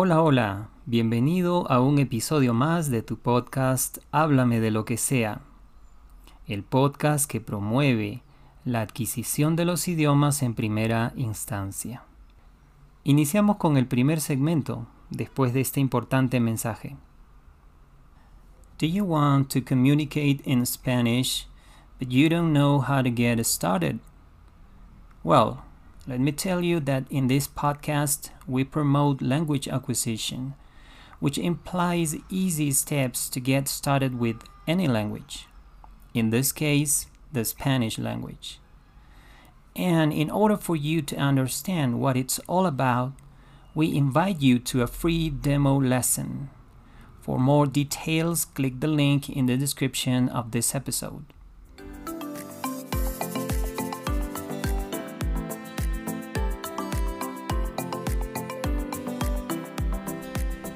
Hola, hola, bienvenido a un episodio más de tu podcast Háblame de lo que sea, el podcast que promueve la adquisición de los idiomas en primera instancia. Iniciamos con el primer segmento después de este importante mensaje. Do you want to communicate in Spanish but you don't know how to get started? Well, let me tell you that in this podcast we promote language acquisition, which implies easy steps to get started with any language. In this case, the Spanish language. And in order for you to understand what it's all about, we invite you to a free demo lesson. For more details, click the link in the description of this episode.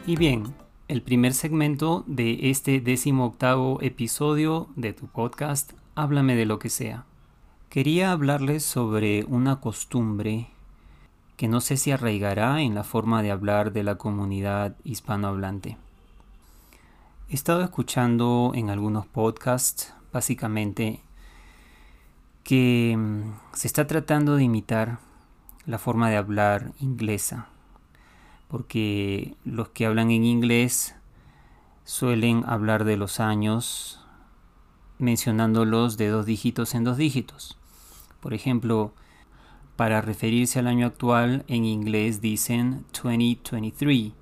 Y bien, el primer segmento de este décimo octavo episodio de tu podcast, Háblame de lo que sea. Quería hablarles sobre una costumbre que no sé si arraigará en la forma de hablar de la comunidad hispanohablante. He estado escuchando en algunos podcasts, básicamente, que mm, se está tratando de imitar la forma de hablar inglesa, porque los que hablan en inglés suelen hablar de los años mencionándolos de dos dígitos en dos dígitos. Por ejemplo, para referirse al año actual en inglés dicen 2023,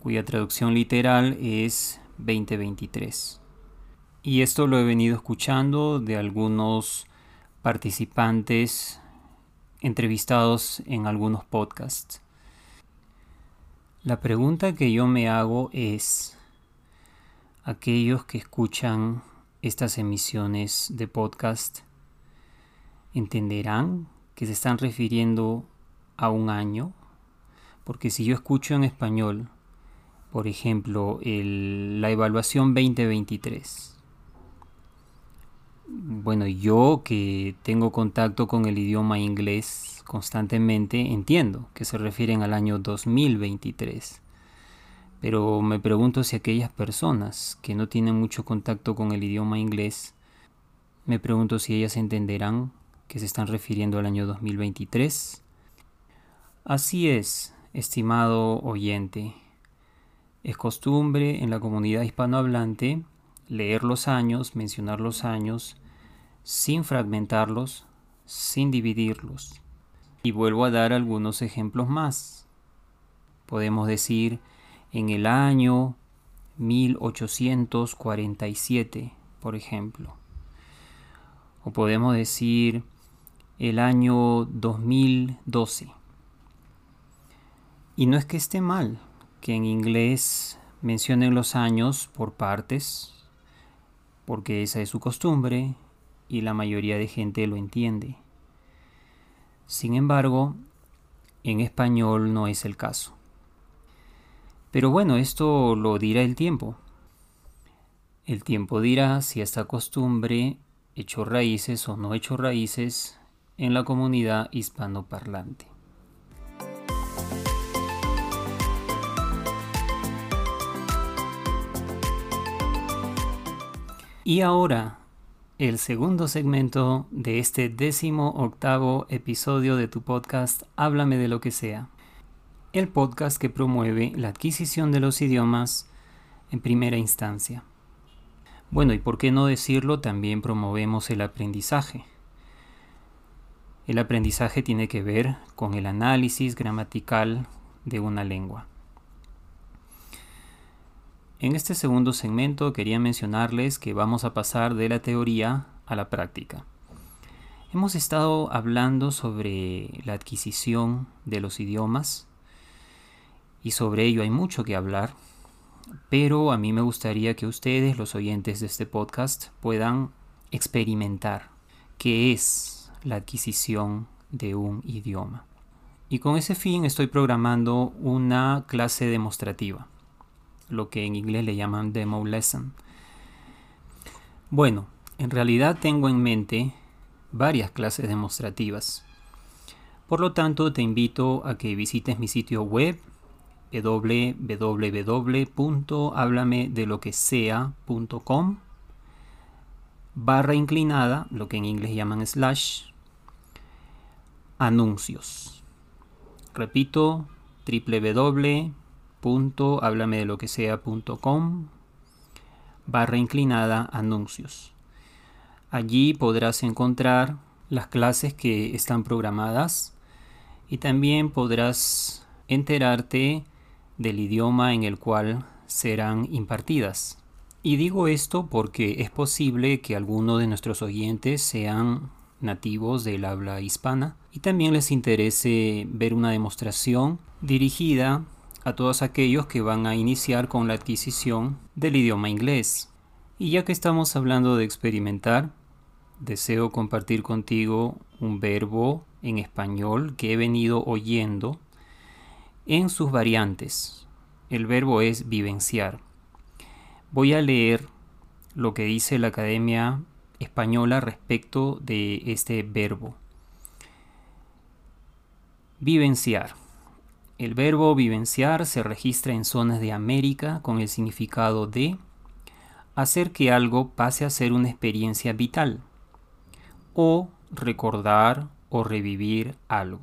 cuya traducción literal es 2023. Y esto lo he venido escuchando de algunos participantes entrevistados en algunos podcasts. La pregunta que yo me hago es, aquellos que escuchan estas emisiones de podcast, entenderán que se están refiriendo a un año, porque si yo escucho en español, por ejemplo, la evaluación 2023, bueno, yo que tengo contacto con el idioma inglés constantemente, entiendo que se refieren al año 2023. Pero me pregunto si aquellas personas que no tienen mucho contacto con el idioma inglés me pregunto si ellas entenderán que se están refiriendo al año 2023. Así es, estimado oyente. Es costumbre en la comunidad hispanohablante leer los años, mencionar los años, sin fragmentarlos, sin dividirlos. Y vuelvo a dar algunos ejemplos más. Podemos decir en el año 1847, por ejemplo. O podemos decir el año 2012. Y no es que esté mal que en inglés mencionen los años por partes, porque esa es su costumbre y la mayoría de gente lo entiende. Sin embargo, en español no es el caso. Pero bueno, esto lo dirá el tiempo. El tiempo dirá si esta costumbre echó raíces o no echó raíces en la comunidad hispanoparlante. Y ahora, el segundo segmento de este décimo octavo episodio de tu podcast Háblame de lo que sea. El podcast que promueve la adquisición de los idiomas en primera instancia. Bueno, y por qué no decirlo, también promovemos el aprendizaje. El aprendizaje tiene que ver con el análisis gramatical de una lengua. En este segundo segmento quería mencionarles que vamos a pasar de la teoría a la práctica. Hemos estado hablando sobre la adquisición de los idiomas y sobre ello hay mucho que hablar pero a mí me gustaría que ustedes, los oyentes de este podcast, puedan experimentar qué es la adquisición de un idioma. Y con ese fin estoy programando una clase demostrativa, lo que en inglés le llaman demo lesson. Bueno, en realidad tengo en mente varias clases demostrativas. Por lo tanto, te invito a que visites mi sitio web www.hablamedeloquesea.com barra inclinada, lo que en inglés llaman slash, anuncios. Repito, www.hablamedeloquesea.com barra inclinada anuncios. Allí podrás encontrar las clases que están programadas y también podrás enterarte del idioma en el cual serán impartidas. Y digo esto porque es posible que algunos de nuestros oyentes sean nativos del habla hispana y también les interese ver una demostración dirigida a todos aquellos que van a iniciar con la adquisición del idioma inglés. Y ya que estamos hablando de experimentar, deseo compartir contigo un verbo en español que he venido oyendo en sus variantes. El verbo es vivenciar. Voy a leer lo que dice la Academia Española respecto de este verbo. Vivenciar. El verbo vivenciar se registra en zonas de América con el significado de hacer que algo pase a ser una experiencia vital o recordar o revivir algo.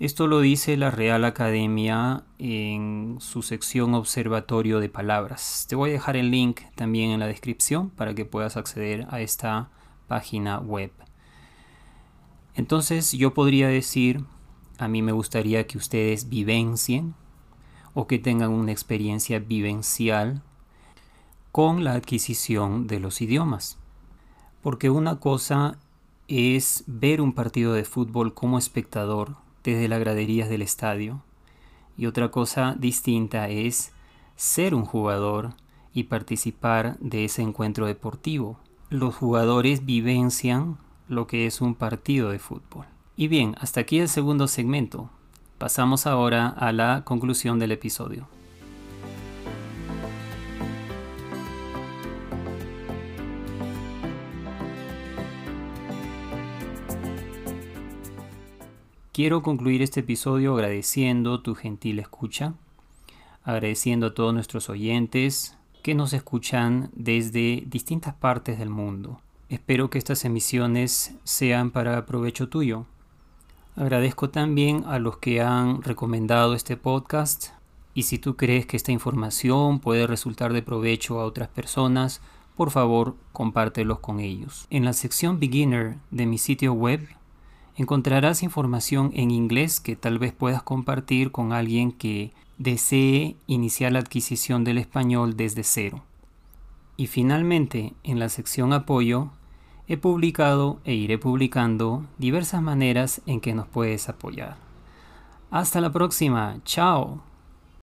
Esto lo dice la Real Academia en su sección Observatorio de Palabras. Te voy a dejar el link también en la descripción para que puedas acceder a esta página web. Entonces yo podría decir, a mí me gustaría que ustedes vivencien o que tengan una experiencia vivencial con la adquisición de los idiomas. Porque una cosa es ver un partido de fútbol como espectador desde las graderías del estadio. Y otra cosa distinta es ser un jugador y participar de ese encuentro deportivo. Los jugadores vivencian lo que es un partido de fútbol. Y bien, hasta aquí el segundo segmento. Pasamos ahora a la conclusión del episodio. Quiero concluir este episodio agradeciendo tu gentil escucha, agradeciendo a todos nuestros oyentes que nos escuchan desde distintas partes del mundo. Espero que estas emisiones sean para provecho tuyo. Agradezco también a los que han recomendado este podcast y si tú crees que esta información puede resultar de provecho a otras personas, por favor compártelos con ellos. En la sección Beginner de mi sitio web encontrarás información en inglés que tal vez puedas compartir con alguien que desee iniciar la adquisición del español desde cero. Y finalmente, en la sección apoyo, he publicado e iré publicando diversas maneras en que nos puedes apoyar. Hasta la próxima, chao.